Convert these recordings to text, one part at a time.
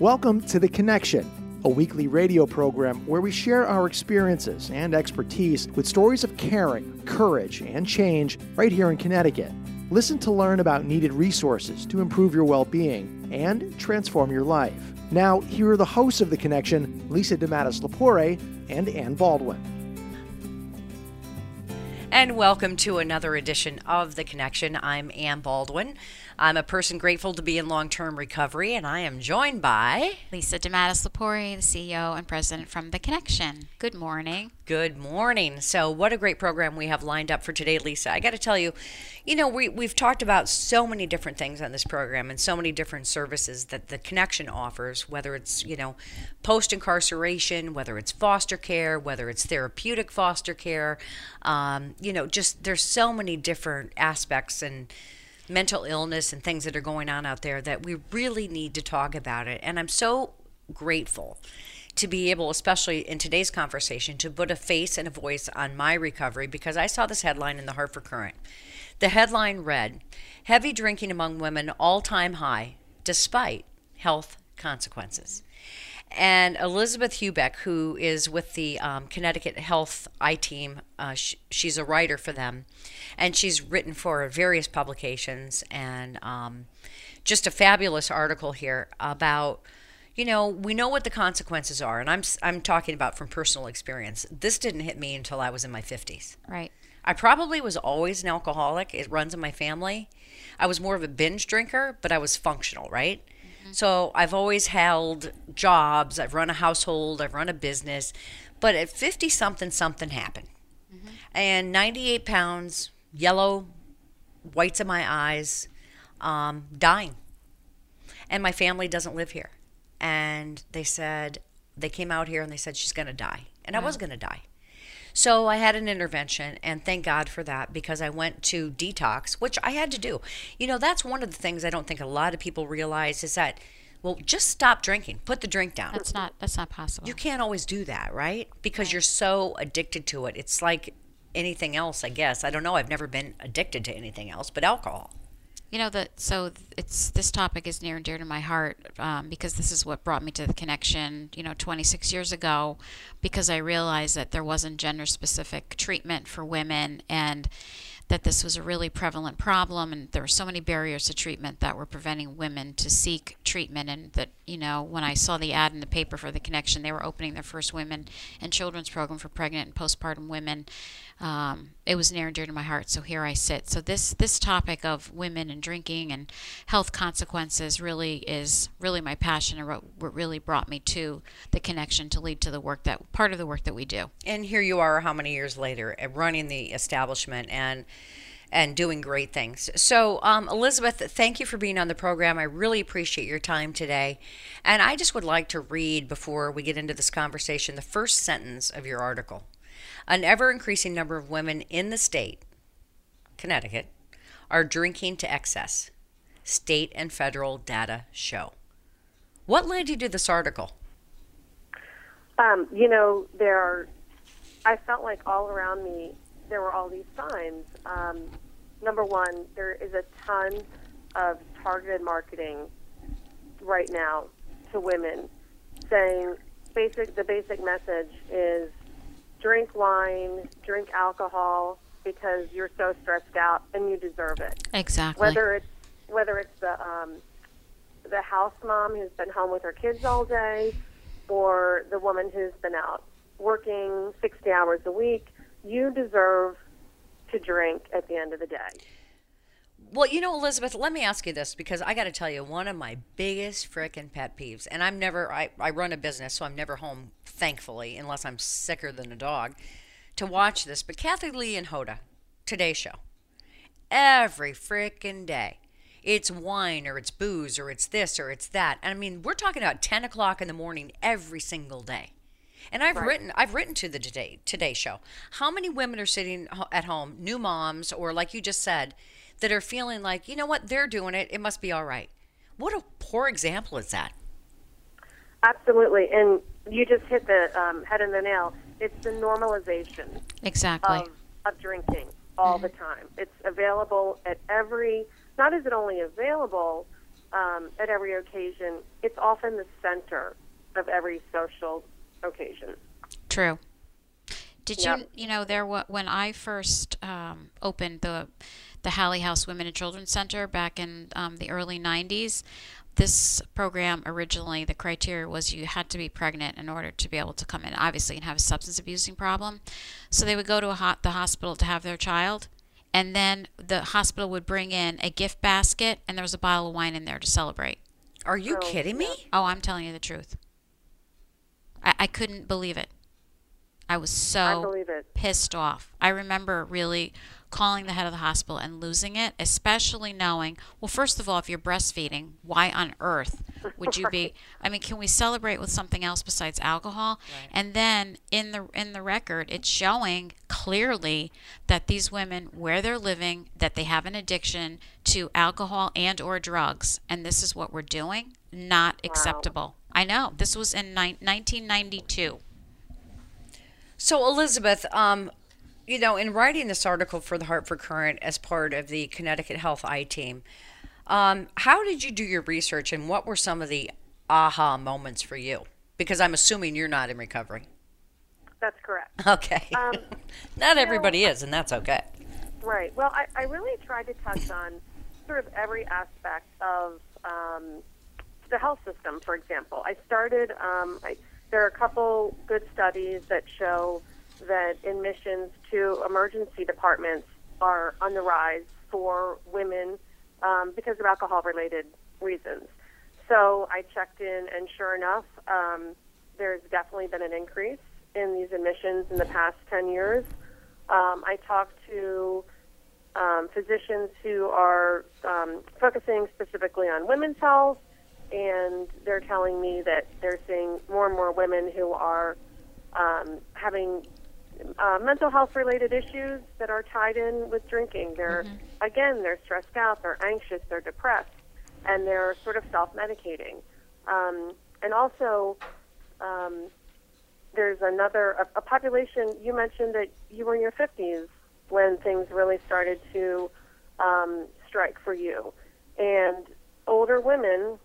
Welcome to The Connection, a weekly radio program where we share our experiences and expertise with stories of caring, courage, and change right here in Connecticut. Listen to learn about needed resources to improve your well being and transform your life. Now, here are the hosts of The Connection Lisa DeMattis Lapore and Ann Baldwin. And welcome to another edition of The Connection. I'm Ann Baldwin. I'm a person grateful to be in long term recovery, and I am joined by Lisa DeMattis Lapore, the CEO and president from The Connection. Good morning. Good morning. So, what a great program we have lined up for today, Lisa. I got to tell you, you know, we, we've talked about so many different things on this program and so many different services that the connection offers, whether it's, you know, post incarceration, whether it's foster care, whether it's therapeutic foster care. Um, you know, just there's so many different aspects and mental illness and things that are going on out there that we really need to talk about it. And I'm so grateful to be able, especially in today's conversation, to put a face and a voice on my recovery because I saw this headline in the Hartford Courant. The headline read Heavy drinking among women all time high despite health consequences. And Elizabeth Hubeck, who is with the um, Connecticut Health I Team, uh, sh- she's a writer for them, and she's written for various publications and um, just a fabulous article here about you know, we know what the consequences are, and I'm I'm talking about from personal experience. This didn't hit me until I was in my 50s. Right. I probably was always an alcoholic. It runs in my family. I was more of a binge drinker, but I was functional, right? Mm-hmm. So I've always held jobs. I've run a household. I've run a business. But at 50 something, something happened. Mm-hmm. And 98 pounds, yellow, whites in my eyes, um, dying. And my family doesn't live here and they said they came out here and they said she's going to die. And wow. i was going to die. So i had an intervention and thank god for that because i went to detox which i had to do. You know that's one of the things i don't think a lot of people realize is that well just stop drinking. Put the drink down. That's not that's not possible. You can't always do that right? Because right. you're so addicted to it. It's like anything else i guess. I don't know. I've never been addicted to anything else but alcohol you know that so it's this topic is near and dear to my heart um, because this is what brought me to the connection. You know, 26 years ago, because I realized that there wasn't gender specific treatment for women and that this was a really prevalent problem and there were so many barriers to treatment that were preventing women to seek treatment and that you know when i saw the ad in the paper for the connection they were opening their first women and children's program for pregnant and postpartum women um, it was near and dear to my heart so here i sit so this this topic of women and drinking and health consequences really is really my passion and what, really brought me to the connection to lead to the work that part of the work that we do and here you are how many years later running the establishment and and doing great things. So, um, Elizabeth, thank you for being on the program. I really appreciate your time today. And I just would like to read before we get into this conversation the first sentence of your article. An ever increasing number of women in the state, Connecticut, are drinking to excess. State and federal data show. What led you to this article? Um, you know, there are, I felt like all around me there were all these signs. Um, number one, there is a ton of targeted marketing right now to women saying basic the basic message is drink wine, drink alcohol because you're so stressed out and you deserve it. Exactly. Whether it's whether it's the um, the house mom who's been home with her kids all day, or the woman who's been out working 60 hours a week you deserve to drink at the end of the day. Well, you know, Elizabeth, let me ask you this because I got to tell you, one of my biggest freaking pet peeves, and I'm never, I, I run a business, so I'm never home, thankfully, unless I'm sicker than a dog, to watch this. But Kathie Lee and Hoda, Today Show, every freaking day. it's wine or it's booze or it's this or it's that. And I mean, we're talking about 10 o'clock in the morning every single day. And I've written, I've written to the Today Today Show. How many women are sitting at home, new moms, or like you just said, that are feeling like, you know what, they're doing it. It must be all right. What a poor example is that? Absolutely, and you just hit the um, head on the nail. It's the normalization Exactly. of, of drinking all the time. It's available at every. Not is it only available um, at every occasion. It's often the center of every social occasion. True. Did Yep. you you know there when I first um, opened the the Hallie House Women and Children's Center back in um, the early '90s? This program originally the criteria was you had to be pregnant in order to be able to come in, obviously, and have a substance abusing problem. So they would go to a hot, the hospital to have their child, and then the hospital would bring in a gift basket, and there was a bottle of wine in there to celebrate. Are you Oh, kidding me? Oh, I'm telling you the truth. I, I couldn't believe it. I was so I believe it. pissed off. I remember really calling the head of the hospital and losing it, especially knowing, well, first of all, if you're breastfeeding, why on earth would you be I mean, can we celebrate with something else besides alcohol? And then in the in the record, it's showing clearly that these women where they're living, that they have an addiction to alcohol and or drugs, and this is what we're doing, not acceptable. I know. This was in nine 1992. So, Elizabeth, um, you know, in writing this article for the Hartford Courant as part of the Connecticut Health I team, um, how did you do your research and what were some of the aha moments for you? Because I'm assuming you're not in recovery. That's correct. Okay. Um, not everybody is, and that's okay. Right. Well, I, I really tried to touch on sort of every aspect of um, the health system, for example. I started, um, I, there are a couple good studies that show that admissions to emergency departments are on the rise for women um, because of alcohol related reasons. So I checked in, and sure enough, um, there's definitely been an increase in these admissions in the past 10 years. Um, I talked to um, physicians who are um, focusing specifically on women's health, and they're telling me that they're seeing more and more women who are um, having uh, mental health related issues that are tied in with drinking. They're, again, they're stressed out, they're anxious, they're depressed, and they're sort of self medicating. Um, and also, um, there's another a, a population. You mentioned that you were in your 50s when things really started to um, strike for you, and older women.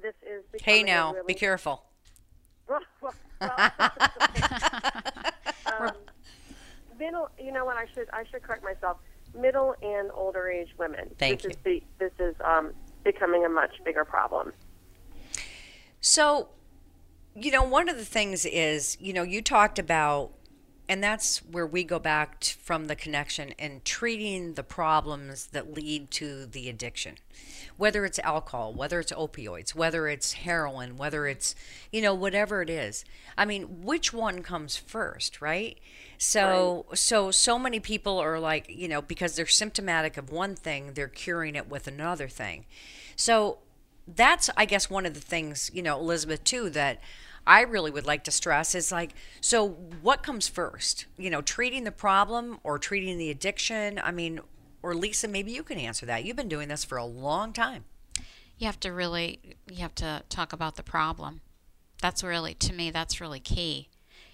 This is Hey, now, really, be careful. well, well, um, middle. You know what? I should I should correct myself. Middle and older age women. Thank this Is the, this is um, becoming a much bigger problem. So, you know, one of the things is, you know, you talked about, and that's where we go back t- from the connection and treating the problems that lead to the addiction, whether it's alcohol, whether it's opioids, whether it's heroin, whether it's, you know, whatever it is. I mean, which one comes first, right? So, so, so many people are like, you know, because they're symptomatic of one thing, they're curing it with another thing. So, that's i guess one of the things you know elizabeth too that i really would like to stress is like so what comes first? You know treating the problem or treating the addiction? I mean or lisa maybe you can answer that. You've been doing this for a long time. You have to really you have to talk about the problem. That's really to me that's really key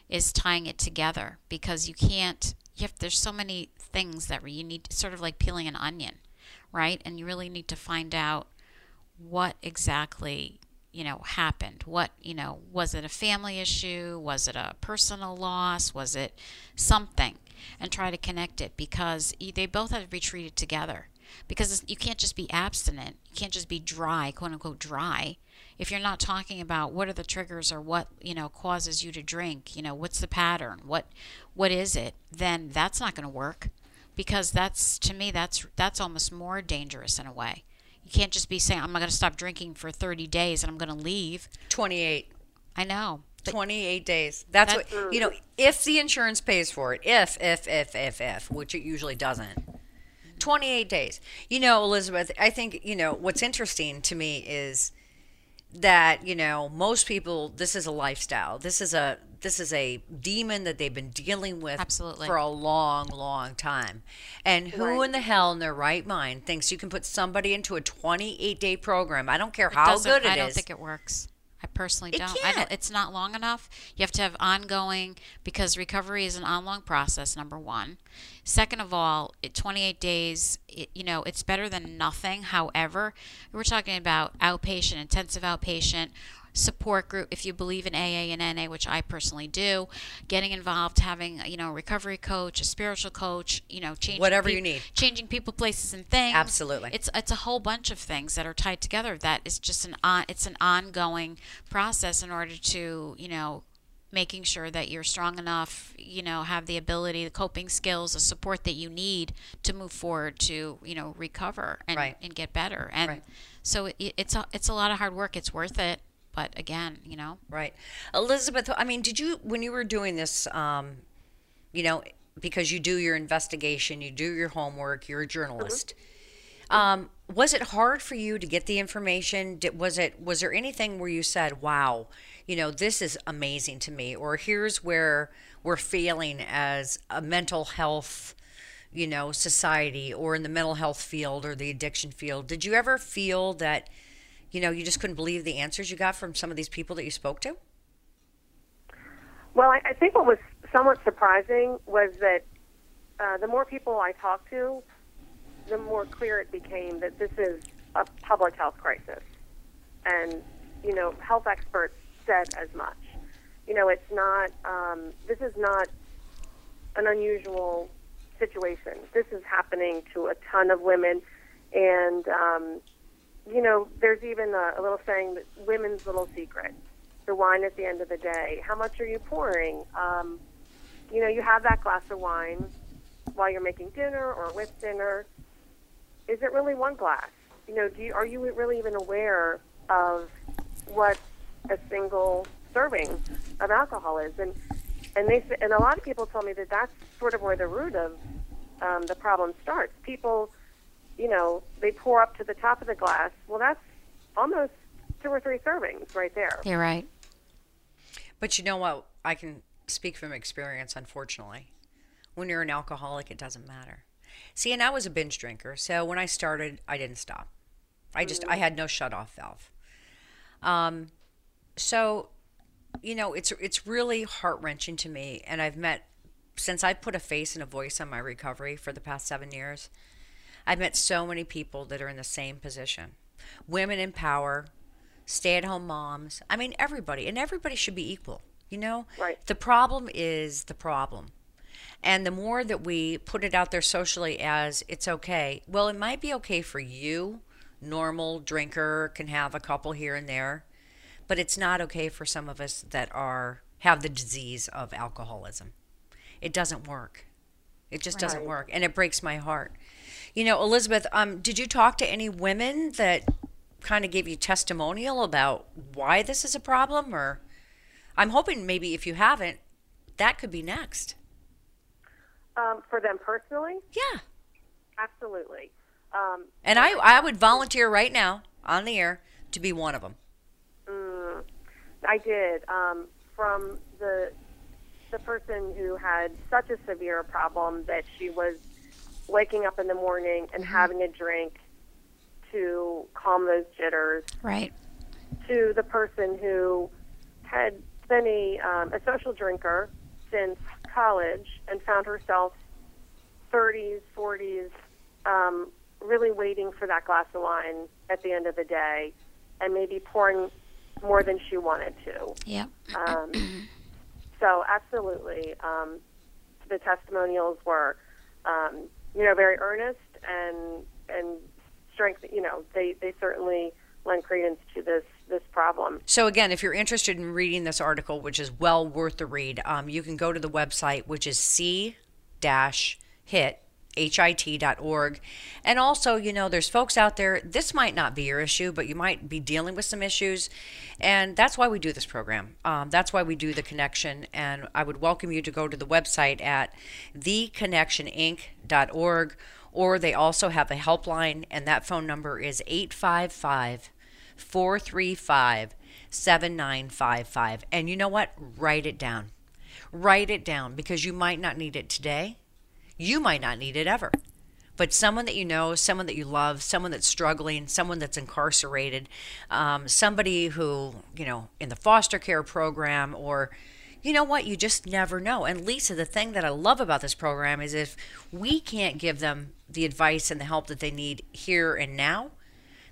is tying it together because you can't you have there's so many things that you need sort of like peeling an onion right? And you really need to find out what exactly you know happened? What you know was it a family issue? Was it a personal loss? Was it something? And try to connect it because they both have to be treated together. Because you can't just be abstinent. You can't just be dry quote unquote dry if you're not talking about what are the triggers or what you know causes you to drink you know what's the pattern? What what is it? Then that's not going to work because that's to me that's that's almost more dangerous in a way you can't just be saying i'm not going to stop drinking for 30 days and i'm going to leave. 28 i know 28 days. That's That- what you know if the insurance pays for it if if if if if which it usually doesn't 28 days. You know, Elizabeth, I think, you know, what's interesting to me is that, you know, most people this is a lifestyle. This is a this is a demon that they've been dealing with Absolutely. for a long, long time. And who Right. in the hell in their right mind thinks you can put somebody into a 28 day program? I don't care It how good it is. I don't think it works. Personally It don't. Can't. don't. It's not long enough. You have to have ongoing because recovery is an ongoing process. Number one. Second of all, it, 28 days. It, you know, it's better than nothing. However, we're talking about outpatient, intensive outpatient support group. If you believe in AA and NA, which I personally do, getting involved, having you know a recovery coach, a spiritual coach, you know, changing Whatever peop- you need. changing people, places, and things. Absolutely. It's it's a whole bunch of things that are tied together. That is just an on. It's an ongoing process in order to you know making sure that you're strong enough, you know, have the ability, the coping skills, the support that you need to move forward to, you know, recover and, Right. and get better. And Right. so it, it's a, it's a lot of hard work. It's worth it. But again, you know, Right. Elizabeth, I mean, did you, when you were doing this, um, you know, because you do your investigation, you do your homework, you're a journalist. Um, was it hard for you to get the information? Did, was it was there anything where you said, "Wow, you know, this is amazing to me," or "Here's where we're failing as a mental health, you know, society, or in the mental health field or the addiction field"? Did you ever feel that, you know, you just couldn't believe the answers you got from some of these people that you spoke to? Well, I, I think what was somewhat surprising was that uh, the more people I talked to, the more clear it became that this is a public health crisis. And, you know, health experts said as much. You know, it's not, um, this is not an unusual situation. This is happening to a ton of women. And, um, you know, there's even a, a little saying that women's little secret the wine at the end of the day. How much are you pouring? Um, you know, you have that glass of wine while you're making dinner or with dinner. Is it really one glass? You know, do you, are you really even aware of what a single serving of alcohol is? And and they and a lot of people tell me that that's sort of where the root of um, the problem starts. People, you know, they pour up to the top of the glass. Well, that's almost two or three servings right there. you're right. But you know what? I can speak from experience, unfortunately. When you're an alcoholic, it doesn't matter. See, and I was a binge drinker, so when I started, I didn't stop. I just, I had no shut off valve. Um, so, you know, it's it's really heart wrenching to me, and I've met since I put a face and a voice on my recovery for the past seven years. I've met so many people that are in the same position. Women in power, stay at home moms. I mean, everybody, and everybody should be equal, you know? Right. The problem is the problem. And the more that we put it out there socially as it's okay, well, it might be okay for you, normal drinker, can have a couple here and there, but it's not okay for some of us that are have the disease of alcoholism. It doesn't work. It just doesn't work, and it breaks my heart. You know, Elizabeth, um, did you talk to any women that kind of gave you testimonial about why this is a problem? Or I'm hoping maybe if you haven't, that could be next. Um, for them personally, Yeah. absolutely. Um, And I, I would volunteer right now on the air to be one of them. mm, I did. Um, from the the person who had such a severe problem that she was waking up in the morning and having a drink to calm those jitters, Right. to the person who had been a, um, a social drinker since college and found herself 30s, 40s, um, really waiting for that glass of wine at the end of the day and maybe pouring more than she wanted to. Yep. Um, so, absolutely, um, the testimonials were, um, you know, very earnest and and strength. You know, they they certainly lend credence to this this problem. So again, if you're interested in reading this article, which is well worth the read, um, you can go to the website, which is c-hit hit.org. And also, you know, there's folks out there, this might not be your issue, but you might be dealing with some issues. And that's why we do this program. Um, that's why we do the connection. And I would welcome you to go to the website at theconnectioninc.org or they also have a helpline, and that phone number is 855 435 7955. And you know what? Write it down. Write it down because you might not need it today. You might not need it ever. But someone that you know, someone that you love, someone that's struggling, someone that's incarcerated, um, somebody who, you know, in the foster care program or you know what? You just never know. And Lisa, the thing that I love about this program is if we can't give them the advice and the help that they need here and now,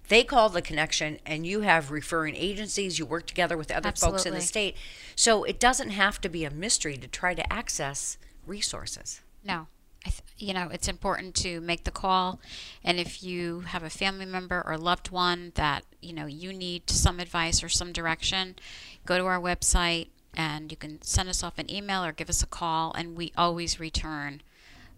they call the connection and you have referring agencies, you work together with other folks in the state. So it doesn't have to be a mystery to try to access resources. No. You know, it's important to make the call. And if you have a family member or loved one that, you know, you need some advice or some direction, go to our website and you can send us off an email or give us a call. And we always return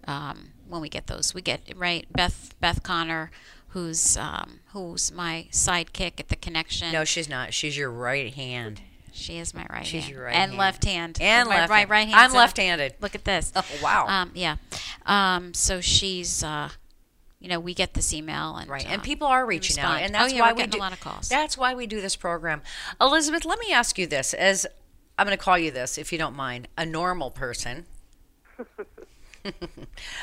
um, when we get those. We get, right, Beth, Beth Connor, who's, um, who's my sidekick at the connection. No, she's not. She's your right hand. She is my right She's hand. your right and hand. left hand. And my left right, hand. right hand. I'm left-handed. Look at this. Oh, wow. Um, yeah. Um, so she's, uh, you know, we get this email and Right, and people are we reaching out, and that's oh, yeah, why we're we do a lot of calls. That's why we do this program. Elizabeth, let me ask you this: as I'm going to call you this, if you don't mind, a normal person.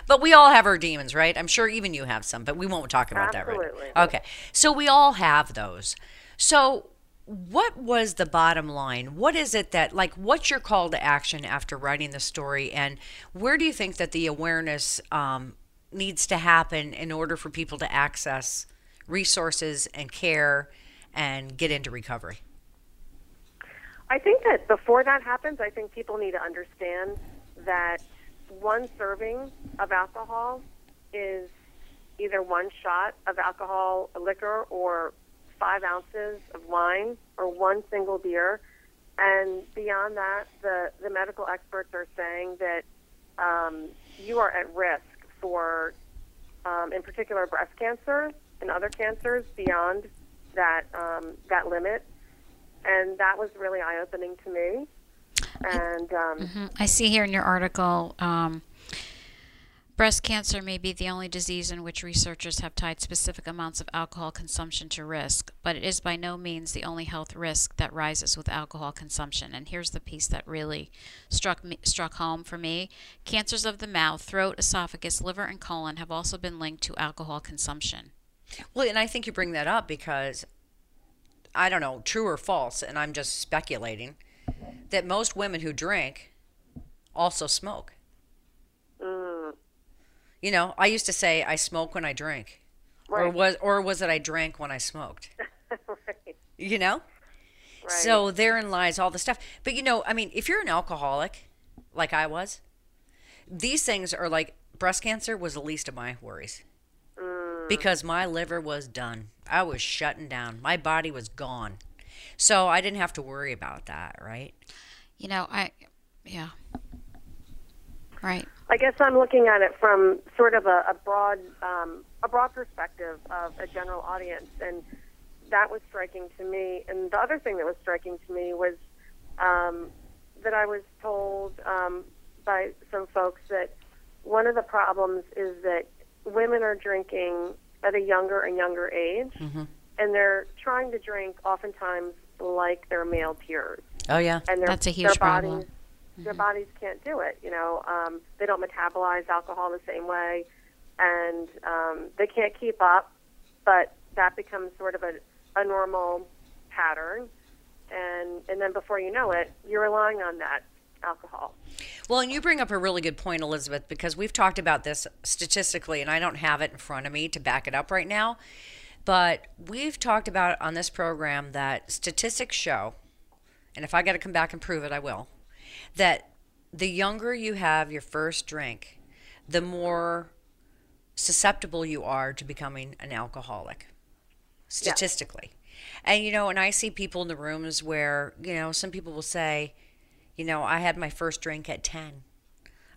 but we all have our demons, right? I'm sure even you have some, but we won't talk about that right. Okay, so we all have those. So, what was the bottom line? What is it that, like, what's your call to action after writing the story, and where do you think that the awareness um, needs to happen in order for people to access resources and care and get into recovery? I think that before that happens, I think people need to understand that one serving of alcohol is either one shot of alcohol, liquor, or five ounces of wine, or one single beer. And beyond that, the, the medical experts are saying that um, you are at risk for, um, in particular, breast cancer and other cancers beyond that um, that limit. And that was really eye opening to me. And um, Mhm. I see here in your article, um, breast cancer may be the only disease in which researchers have tied specific amounts of alcohol consumption to risk, but it is by no means the only health risk that rises with alcohol consumption. And here's the piece that really struck me, struck home for me: cancers of the mouth, throat, esophagus, liver, and colon have also been linked to alcohol consumption. Well, and I think you bring that up because I don't know, true or false, and I'm just speculating that most women who drink also smoke. You know, I used to say I smoke when I drink, or was or was it I drank when I smoked? right, You know, right. so therein lies all the stuff. But you know, I mean, if you're an alcoholic, like I was, these things are like breast cancer was the least of my worries mm. because my liver was done. I was shutting down. My body was gone. So I didn't have to worry about that, right? You know, I, yeah, right. I guess I'm looking at it from sort of a, a broad um, a broad perspective of a general audience, and that was striking to me. And the other thing that was striking to me was um, that I was told um, by some folks that one of the problems is that women are drinking at a younger and younger age, and they're trying to drink oftentimes like their male peers Oh yeah. and their, That's a huge problem. bodies their bodies can't do it. You know, um, they don't metabolize alcohol the same way, and um, they can't keep up. But that becomes sort of a, a normal pattern, and and then before you know it, you're relying on that alcohol. Well, and you bring up a really good point, Elizabeth, because we've talked about this statistically, and I don't have it in front of me to back it up right now. But we've talked about on this program that statistics show, and if I got to come back and prove it, I will, that the younger you have your first drink, the more susceptible you are to becoming an alcoholic statistically. And you know, and I see people in the rooms where, you know, some people will say, you know, I had my first drink at 10,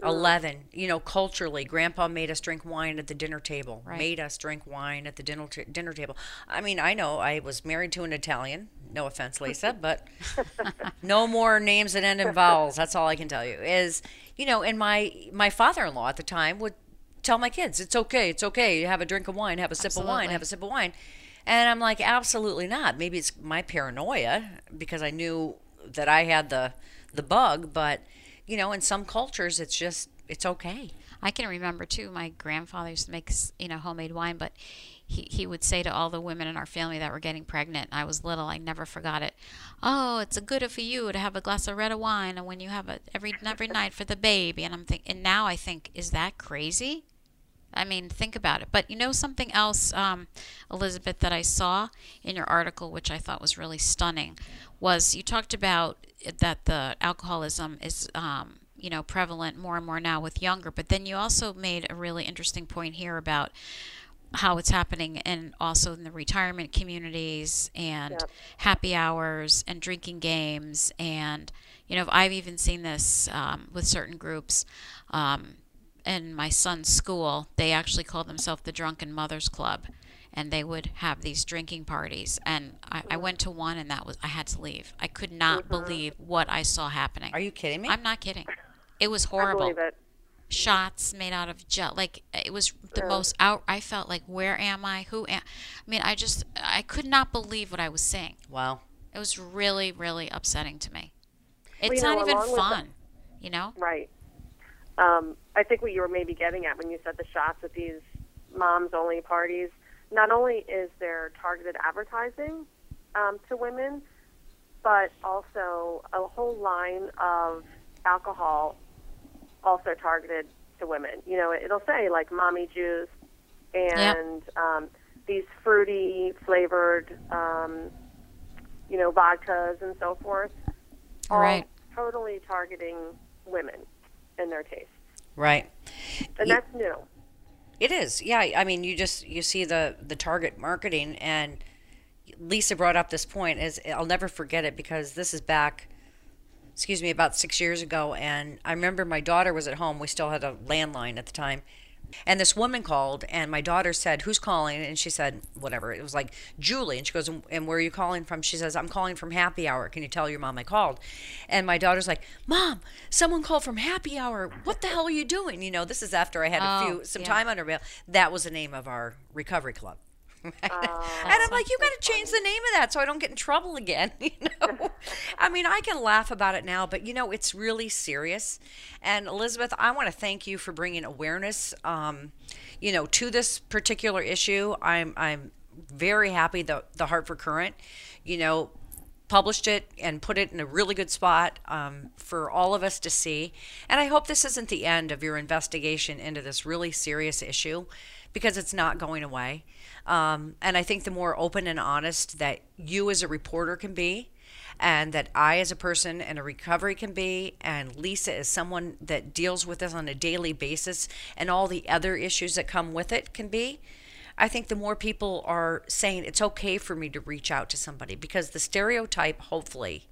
11. You know, culturally, grandpa made us drink wine at the dinner table, Right. made us drink wine at the dinner, t- dinner table. I mean, I know I was married to an Italian. No offense, Lisa, but no more names that end in vowels. That's all I can tell you. Is, you know, and my my father-in-law at the time would tell my kids it's okay, it's okay. You have a drink of wine, have a sip of wine, have a sip of wine. And I'm like, absolutely not. Maybe it's my paranoia because I knew that I had the the bug, but you know, in some cultures it's just it's okay. I can remember too. My grandfather used to make you know homemade wine, but he he would say to all the women in our family that were getting pregnant. I was little. I never forgot it. Oh, it's a good for you to have a glass of red wine, and when you have it every every night for the baby. And I'm think, and now I think, is that crazy? I mean, think about it. But you know something else, um, Elizabeth, that I saw in your article, which I thought was really stunning, was you talked about that the alcoholism is, um, you know, prevalent more and more now with younger. But then you also made a really interesting point here about how it's happening and also in the retirement communities and Yep. happy hours and drinking games. And you know i've even seen this um, with certain groups um, in my son's school they actually called themselves the drunken mothers club and they would have these drinking parties. And I, I went to one and that was i had to leave. I could not believe what i saw happening. Are you kidding me? i'm not kidding. It was horrible. Shots made out of gel like it was the most out i felt like where am i? Who am i mean i just i could not believe what i was seeing. Wow. it was really really upsetting to me. It's know, not even along with fun you know? Right. Um, I think what you were maybe getting at when you said the shots at these moms only parties, not only is there targeted advertising um, to women, but also a whole line of alcohol also targeted to women. You know, it'll say like mommy juice and um, these fruity flavored, um, you know, vodkas and so forth. All Right. Totally targeting women and their tastes. Right. And You- that's new. It is. Yeah, I mean, you just you see the the target marketing and Lisa brought up this point is I'll never forget it because this is back excuse me about 6 years ago and I remember my daughter was at home. We still had a landline at the time. And this woman called and my daughter said, "Who's calling?" and she said, whatever. It was like, "Julie." And she goes, "And where are you calling from?" She says, "I'm calling from Happy Hour. Can you tell your mom I called?" And my daughter's like, "Mom, someone called from Happy Hour. What the hell are you doing?" You know, this is after I had a Oh, few some yeah. time under belt. That was the name of our recovery club. And I'm like, you got to change the name of that so I don't get in trouble again. You know, I mean, I can laugh about it now, but you know, it's really serious. And Elizabeth, I want to thank you for bringing awareness, um, you know, to this particular issue. I'm I'm very happy that the Hartford Courant, you know, published it and put it in a really good spot um, for all of us to see. And I hope this isn't the end of your investigation into this really serious issue because it's not going away. Um, and I think the more open and honest that you as a reporter can be, and that I, as a person in a recovery, can be, and Lisa is someone that deals with this on a daily basis, and all the other issues that come with it can be. I think the more people are saying it's okay for me to reach out to somebody because the stereotype, hopefully,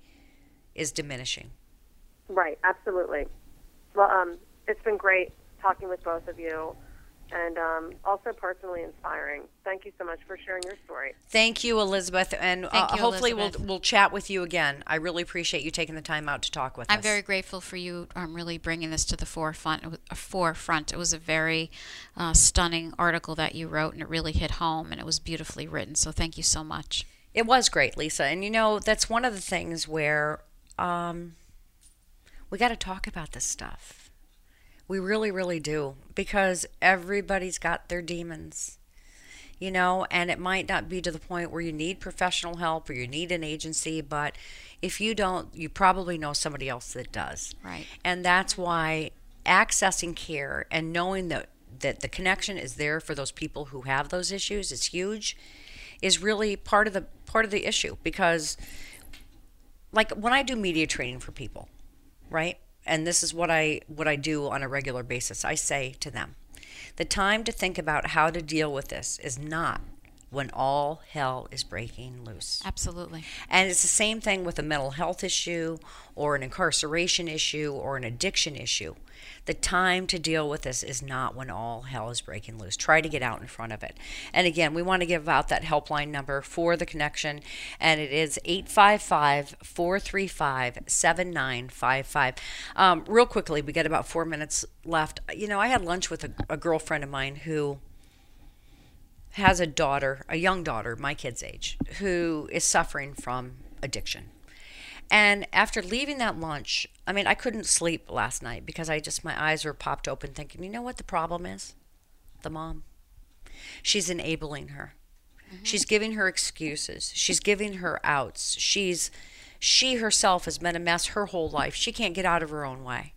is diminishing. Right, absolutely. Well, um, it's been great talking with both of you and um, also personally inspiring. Thank you so much for sharing your story. Thank you, Elizabeth, and uh, you, hopefully we'll we'll chat with you again. I really appreciate you taking the time out to talk with us. I'm very grateful for you um, really bringing this to the forefront. It was, uh, forefront. It was a very uh, stunning article that you wrote, and it really hit home, and it was beautifully written. So thank you so much. It was great, Lisa. And you know, that's one of the things where um, we got to talk about this stuff. We really, really do. Because everybody's got their demons, you know, and it might not be to the point where you need professional help or you need an agency, but if you don't, you probably know somebody else that does. Right. And that's why accessing care and knowing that, that the connection is there for those people who have those issues is huge is really part of the part of the issue because like when I do media training for people, right? And this is what I what I do on a regular basis. I say to them, the time to think about how to deal with this is not when all hell is breaking loose. Absolutely. And it's the same thing with a mental health issue or an incarceration issue or an addiction issue. The time to deal with this is not when all hell is breaking loose. Try to get out in front of it. And again, we want to give out that helpline number for the connection, and it is 855 435 7955. Um, real quickly, we got about four minutes left. You know, I had lunch with a, a girlfriend of mine who has a daughter, a young daughter, my kid's age, who is suffering from addiction. And after leaving that lunch, I mean, I couldn't sleep last night because I just, my eyes were popped open thinking, you know what the problem is? The mom. She's enabling her. Mm-hmm. She's giving her excuses. She's giving her outs. She's, she herself has been a mess her whole life. She can't get out of her own way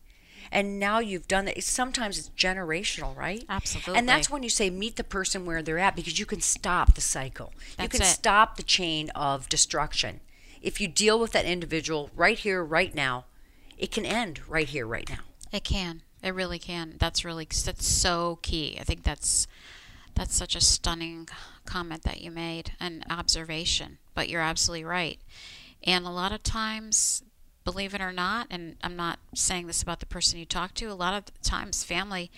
and now you've done that. Sometimes it's generational, right? Absolutely. And that's when you say meet the person where they're at because you can stop the cycle. That's you can it. stop the chain of destruction. If you deal with that individual right here, right now, it can end right here, right now. It can. It really can. That's really that's so key. I think that's that's such a stunning comment that you made, an observation. But you're absolutely right. And a lot of times believe it or not, and I'm not saying this about the person you talk to, a lot of times family,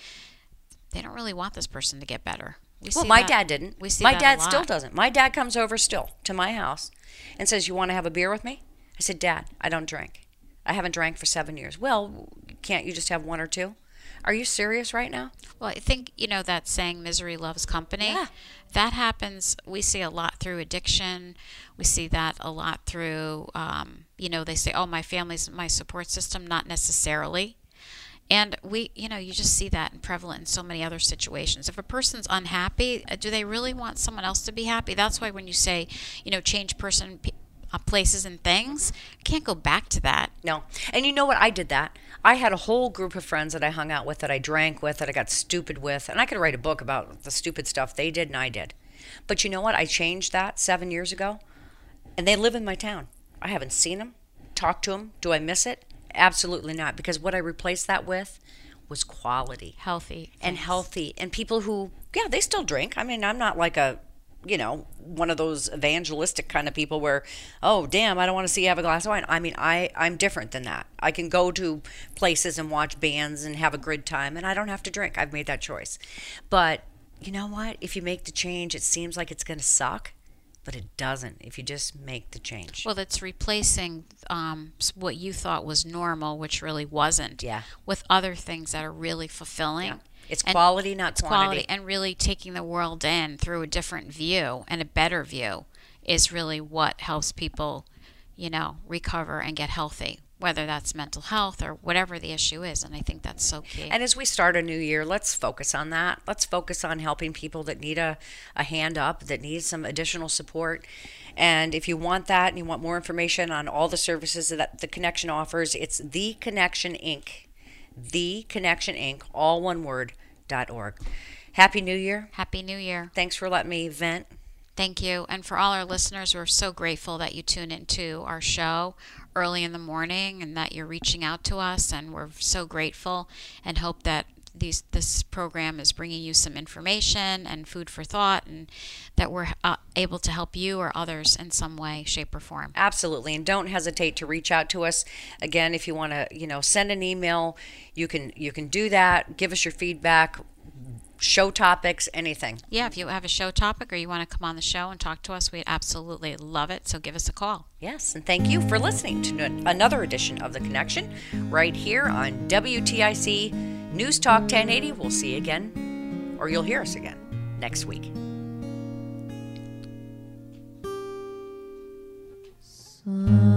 they don't really want this person to get better. We well, my that, dad didn't. We see my dad still doesn't. My dad comes over still to my house and says, "You want to have a beer with me?" I said, "Dad, I don't drink. I haven't drank for seven years." Well, can't you just have one or two? Are you serious right now? Well, I think you know that saying "misery loves company." Yeah. That happens. We see a lot through addiction. We see that a lot through, um, you know, they say, "Oh, my family's my support system." Not necessarily. And we, you know, you just see that and prevalent in so many other situations. If a person's unhappy, uh, do they really want someone else to be happy? That's why when you say, you know, change person, uh, places and things, mm-hmm. can't go back to that. No. And you know what? I did that. I had a whole group of friends that I hung out with, that I drank with, that I got stupid with, and I could write a book about the stupid stuff they did and I did. But you know what? I changed that seven years ago, and they live in my town. I haven't seen them, talked to them. Do I miss it? Absolutely not, because what I replaced that with was quality, healthy, and healthy, and people who, yeah, they still drink. I mean, I'm not like a you know, one of those evangelistic kind of people where, oh, damn, I don't want to see you have a glass of wine. I mean, I, I'm different than that. I can go to places and watch bands and have a good time, and I don't have to drink. I've made that choice. But you know what? If you make the change, it seems like it's going to suck, but it doesn't if you just make the change. Well, it's replacing um, what you thought was normal, which really wasn't, yeah. with other things that are really fulfilling. Yeah it's and quality, not it's quantity. Quality, and really taking the world in through a different view and a better view is really what helps people, you know, recover and get healthy whether that's mental health or whatever the issue is. And I think that's so key. And as we start a new year, let's focus on that. Let's focus on helping people that need a, a hand up, that need some additional support. And if you want that and you want more information on all the services that the Connection offers, it's The Connection Inc the Connection Inc., all one word, dot org. Happy New Year. Happy New Year. Thanks for letting me vent. Thank you. And for all our listeners, we're so grateful that you tune into our show early in the morning and that you're reaching out to us. And we're so grateful and hope that these this program is bringing you some information and food for thought and that we're uh, able to help you or others in some way shape or form. Absolutely. And don't hesitate to reach out to us. Again if you want to you know send an email you can you can do that. Give us your feedback show topics, anything. Yeah, if you have a show topic or you want to come on the show and talk to us, we'd absolutely love it. So give us a call. Yes, and thank you for listening to another edition of The Connection right here on WTIC News Talk 1080. We'll see you again, or you'll hear us again next week. T-Mobile